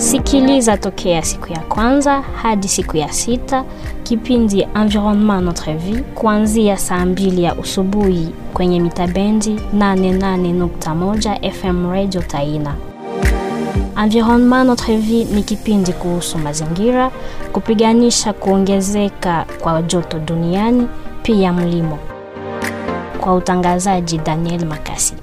Sikiliza tokea siku ya kwanza hadi siku ya sita kipindi Environnement Notre Vie kuanzia saa mbili ya usubuhi kwenye mitabendi 88.1 FM Radio Taina. Environnement Notre Vie ni kipindi kuhusu mazingira, kupiganisha kuongezeka kwa joto duniani, pia mlimo. Kwa utangazaji Daniel Makasi.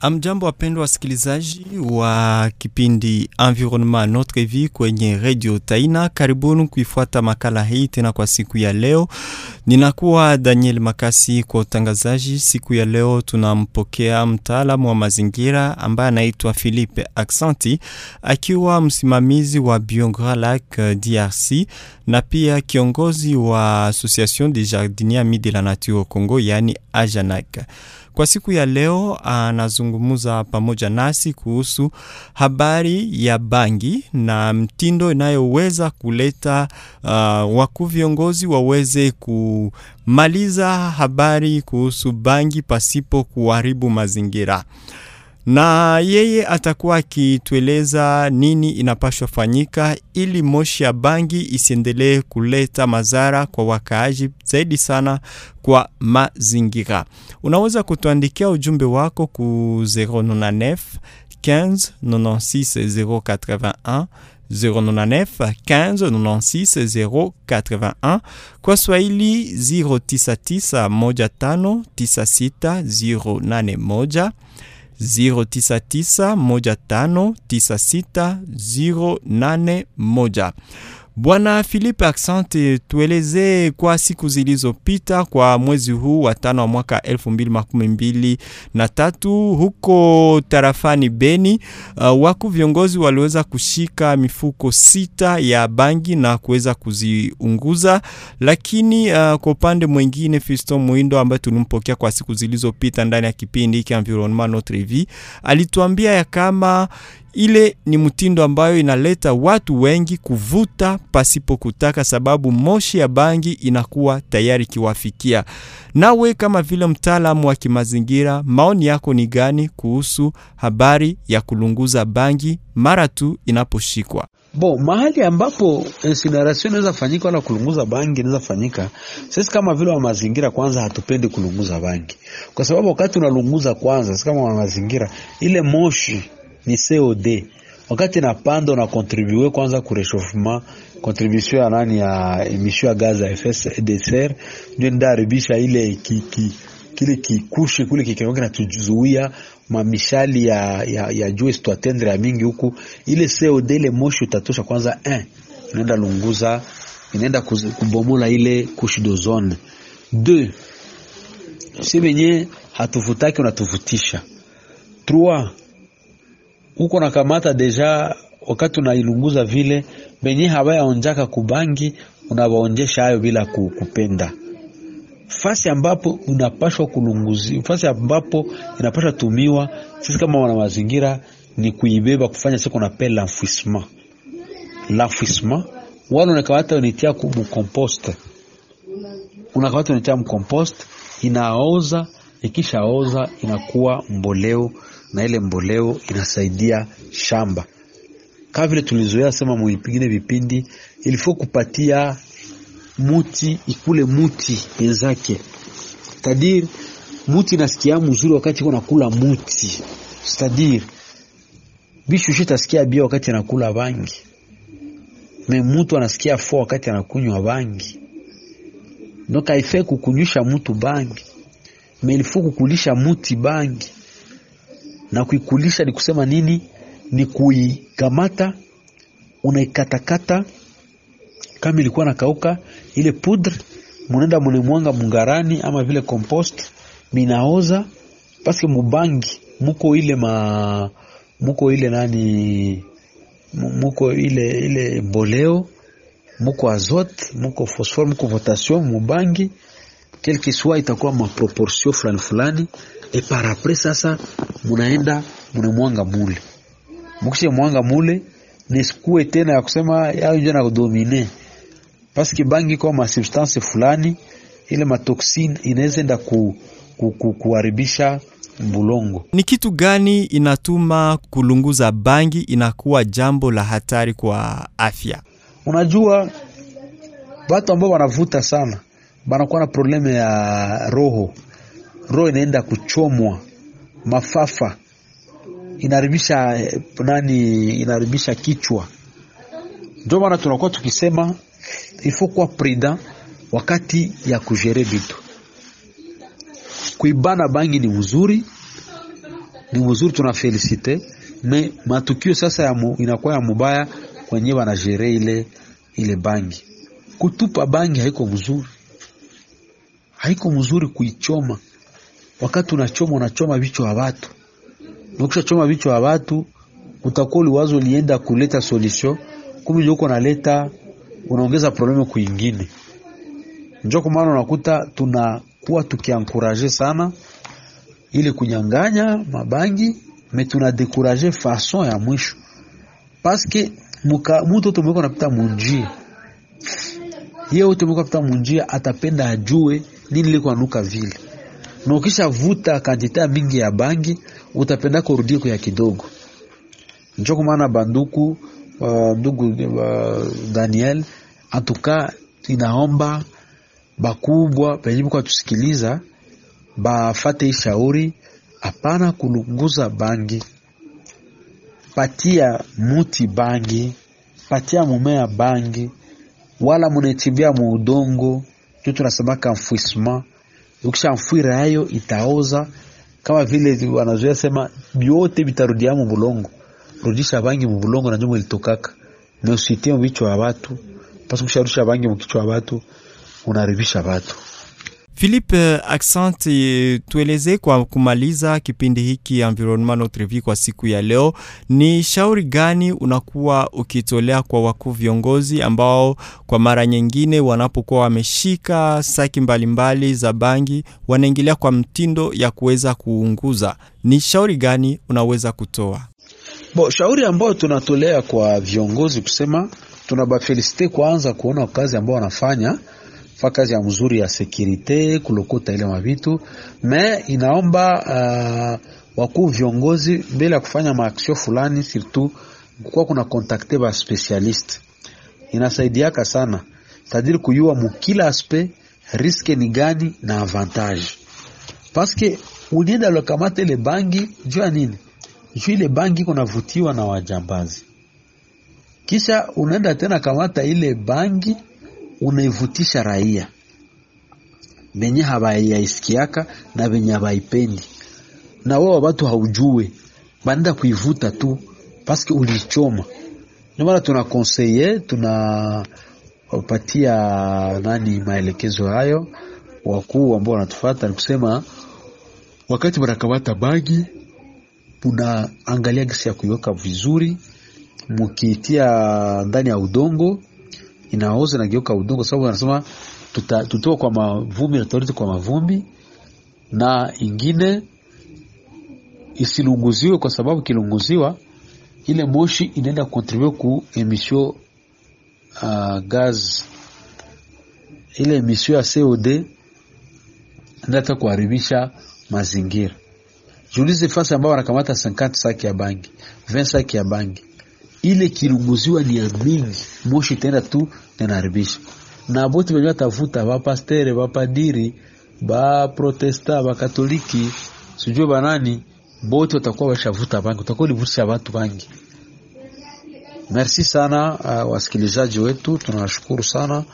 Amjambo, wapendwa wasikilizaji wa kipindi Environnement Notre Vie kwenye Radio Taina, karibuni kuifuata makala hii tena kwa siku ya leo. Ninakuwa Daniel Makasi kwa utangazaji. Siku ya leo tunampokea mtaalamu wa mazingira ambaye anaitwa Philippe Aksanti, akiwa msimamizi wa Biogralac DRC na pia kiongozi wa Association des Jardiniers Amis de la Nature au Congo, yani AJANAC. Kwa siku ya leo anazungumza pamoja nasi kuhusu habari ya bangi na mtindo inayoweza kuleta uh, wakuu viongozi waweze kumaliza habari kuhusu bangi pasipo kuharibu mazingira na yeye atakuwa akitueleza nini inapashwa fanyika ili moshi ya bangi isiendelee kuleta madhara kwa wakaaji, zaidi sana kwa mazingira. Unaweza kutuandikia ujumbe wako ku 099 15 96 081 099 15 96 081 kwa Swahili 099 15 96 081 0991596081. Bwana Philip Accent, tueleze kwa siku zilizopita kwa mwezi huu wa tano wa mwaka elfu mbili makumi mbili na tatu huko tarafani Beni, uh, waku viongozi waliweza kushika mifuko sita ya bangi na kuweza kuziunguza, lakini uh, kwa upande mwingine Fiston Muindo ambaye tulimpokea kwa siku zilizopita ndani ya kipindi hiki Environnement Notre Vie alituambia ya kama ile ni mtindo ambayo inaleta watu wengi kuvuta pasipo kutaka, sababu moshi ya bangi inakuwa tayari kiwafikia. Nawe kama vile mtaalamu wa kimazingira, maoni yako ni gani kuhusu habari ya kulunguza bangi mara tu inaposhikwa? Bo, mahali ambapo incineration inaweza fanyika wala kulunguza bangi inaweza fanyika, sisi kama vile wa mazingira kwanza hatupendi kulunguza bangi, kwa sababu wakati unalunguza kwanza, sisi kama wa mazingira, ile moshi ni COD wakati na napanda unakontribue kwanza kureshofuma kontribution ya nani ya emission ya gaz ya effet de serre ndio ndaharibisha ile kiki kile kikushe kule kikiwa kinatuzuia mamishali ya, ya, ya jua isitwatendre ya mingi huku. Ile COD ile moshi utatosha kwanza, eh, inaenda lunguza, inaenda kubomola ile kushi dozone. De si benye hatuvutaki unatuvutisha 3 huko nakamata deja wakati unailunguza vile benye hawayaonjaka kubangi unawaonjesha hayo bila kupenda. Fasi ambapo unapashwa kulunguzi, fasi ambapo inapashwa tumiwa sisi kama wana mazingira ni kuibeba kufanya siko na pela l'enfouissement l'enfouissement, wala unakamata unitia kumkompost, unakamata unitia mkompost, inaoza ikishaoza inakuwa mboleo na ile mboleo inasaidia shamba. Kama vile tulizoea sema muipigine vipindi, ilifo kupatia muti ikule muti yenzake stadir muti nasikia mzuri wakati iko nakula muti, stadir bishushi tasikia bia wakati anakula bangi, me mutu anasikia fo wakati anakunywa bangi. Donc haifai kukunywisha mutu bangi, me ilifo kukulisha muti bangi na kuikulisha ni kusema nini? Ni kuikamata unaikatakata, kama ilikuwa nakauka ile poudre, munaenda munemwanga mungarani ama vile compost, minaoza paske mubangi muko ile ma muko ile nani muko ile ile mboleo muko azote muko fosfor muko potassium mubangi quelque soit itakuwa maproportion fulani fulani et par après sasa munaenda munamwanga mule mukisha mwanga mule nisikue tena ya kusema yao njo na kudomine paske bangi kwa ma substance fulani ile matoksine inaweza enda ku, ku, ku, kuharibisha mbulongo. Ni kitu gani inatuma kulunguza bangi inakuwa jambo la hatari kwa afya? Unajua, watu ambao wanavuta sana banakuwa na probleme ya roho, roho inaenda kuchomwa, mafafa inaharibisha nani, inaharibisha kichwa. Ndio maana tunakuwa tukisema ifo kuwa prida wakati ya kujere vitu. Kuibana bangi ni mzuri, ni mzuri, tuna felicite me matukio sasa ya mu, inakuwa ya mubaya kwenye wanajere ile ile bangi. Kutupa bangi haiko mzuri, haiko mzuri kuichoma. Wakati unachoma unachoma vichwa vya watu, ukisha choma vichwa vya watu utakuwa liwazo ulienda kuleta solution, kumbe uko naleta unaongeza problemu kuingine. Njo kwa maana unakuta tunakuwa tukiankuraje sana ili kunyanganya mabangi me tuna dekuraje fason ya mwisho paske mtu tumeko napita munjia yeye wote meko napita munjia atapenda ajue nini liko anuka vile, na ukisha vuta kantita mingi ya bangi utapenda kurudia kwa kidogo. Njo kwa maana banduku uh, ndugu uh, Daniel antuka inaomba bakubwa penye kwa tusikiliza bafate ishauri, hapana kulunguza bangi. Patia muti bangi, patia mumea bangi, wala munetimbia muudongo tu, tunasemaka enfouissement. Ukisha mfuira hayo itaoza, kama vile wanazoea sema vyote vitarudia mu bulongo. Rudisha bangi mu bulongo na njomo ilitokaka, na usitie vichwa vya watu, pasi kusharudisha bangi mu kichwa batu watu batu watu. Philippe, asante. Tueleze kwa kumaliza kipindi hiki Environnement Notre Vie kwa siku ya leo, ni shauri gani unakuwa ukitolea kwa wakuu viongozi ambao kwa mara nyingine wanapokuwa wameshika saki mbalimbali mbali za bangi wanaingilia kwa mtindo ya kuweza kuunguza? Ni shauri gani unaweza kutoa? Bo, shauri ambayo tunatolea kwa viongozi kusema tunabafelisite kwanza kuona kazi ambao wanafanya fa kazi ya mzuri ya sekirite kulokota ile mavitu. Me inaomba uh, wakuu viongozi mbele ya kufanya maaksio fulani surtout kukuwa kuna kontakte ba specialist. Inasaidiaka sana. Tadiri kuyua mukila aspe riske ni gani na avantage. Paske ulienda lokamata ile bangi juu ya nini? Juu ile bangi kunavutiwa na wajambazi. Kisha unaenda tena kamata ile bangi unaivutisha raia. Benye habayaisikiaka na benye habaipendi, na wao watu haujue, banaenda kuivuta tu paske ulichoma. Ndio maana tuna konseye tunapatia nani maelekezo hayo. Wakuu ambao wanatufuata, ni kusema wakati mnakamata bangi munaangalia gisi ya kuiweka vizuri, mukiitia ndani ya udongo inaoza nageuka udongo, sababu anasema tutoa kwa mavumbi na tutarudi kwa mavumbi, na ingine isilunguziwe, kwa sababu kilunguziwa ile moshi inaenda kontribue ku emission uh, gaz ile emission ya CO2 ndata kuharibisha mazingira. Jiulize fasi ambao wanakamata 50 saki ya bangi 20 saki ya bangi ile kilunguziwa ni ya mingi, moshi tena tu nanaribisha na bote wenyewe watavuta bapastere bapadiri baprotesta bakatoliki sijue banani bote watakuwa washavuta bangi, utakuwa ulivutisha watu bangi. Merci sana uh, wasikilizaji wetu, tunawashukuru sana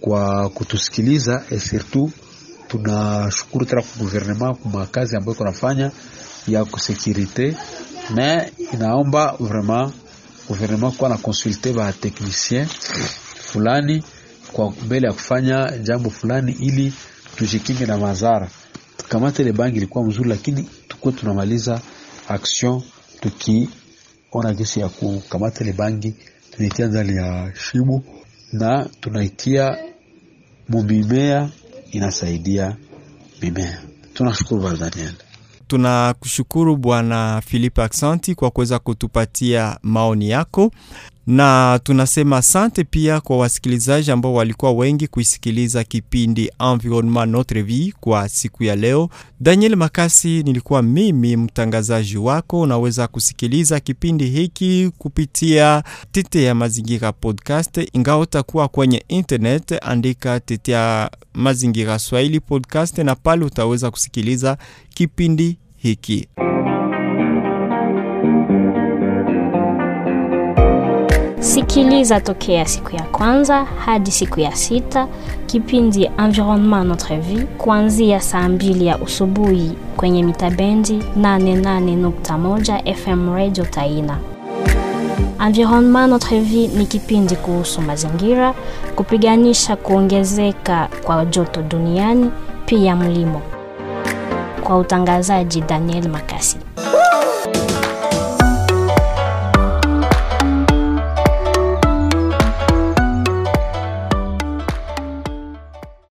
kwa kutusikiliza et surtout tunashukuru tena kwa gouvernement kwa kazi ambayo kunafanya ya kusekirite, mais inaomba vraiment gouvernement kuwa na konsulte ba technicien fulani kwa mbele ya kufanya jambo fulani, ili tujikinge na madhara. Tukamate ile bangi ilikuwa mzuri, lakini tukuwe tunamaliza action tukiona gesi ya kukamata ile bangi, tunaitia ndani ya shimo na tunaitia mumimea, inasaidia mimea. Tunashukuru Bwana Daniel. Tunakushukuru Bwana Philippe Aksanti kwa kuweza kutupatia maoni yako. Na tunasema asante pia kwa wasikilizaji ambao walikuwa wengi kuisikiliza kipindi Environnement Notre Vie kwa siku ya leo. Daniel Makasi nilikuwa mimi mtangazaji wako. Unaweza kusikiliza kipindi hiki kupitia Tete ya Mazingira podcast, ingawa utakuwa kwenye internet, andika Tete ya Mazingira Swahili podcast, na pale utaweza kusikiliza kipindi hiki. Sikiliza tokea siku ya kwanza hadi siku ya sita kipindi Environnement Notre Vie kuanzia saa mbili ya usubuhi kwenye mitabendi 88.1 FM Radio Taina. Environnement Notre Vie ni kipindi kuhusu mazingira, kupiganisha kuongezeka kwa joto duniani, pia mlimo. Kwa utangazaji Daniel Makasi.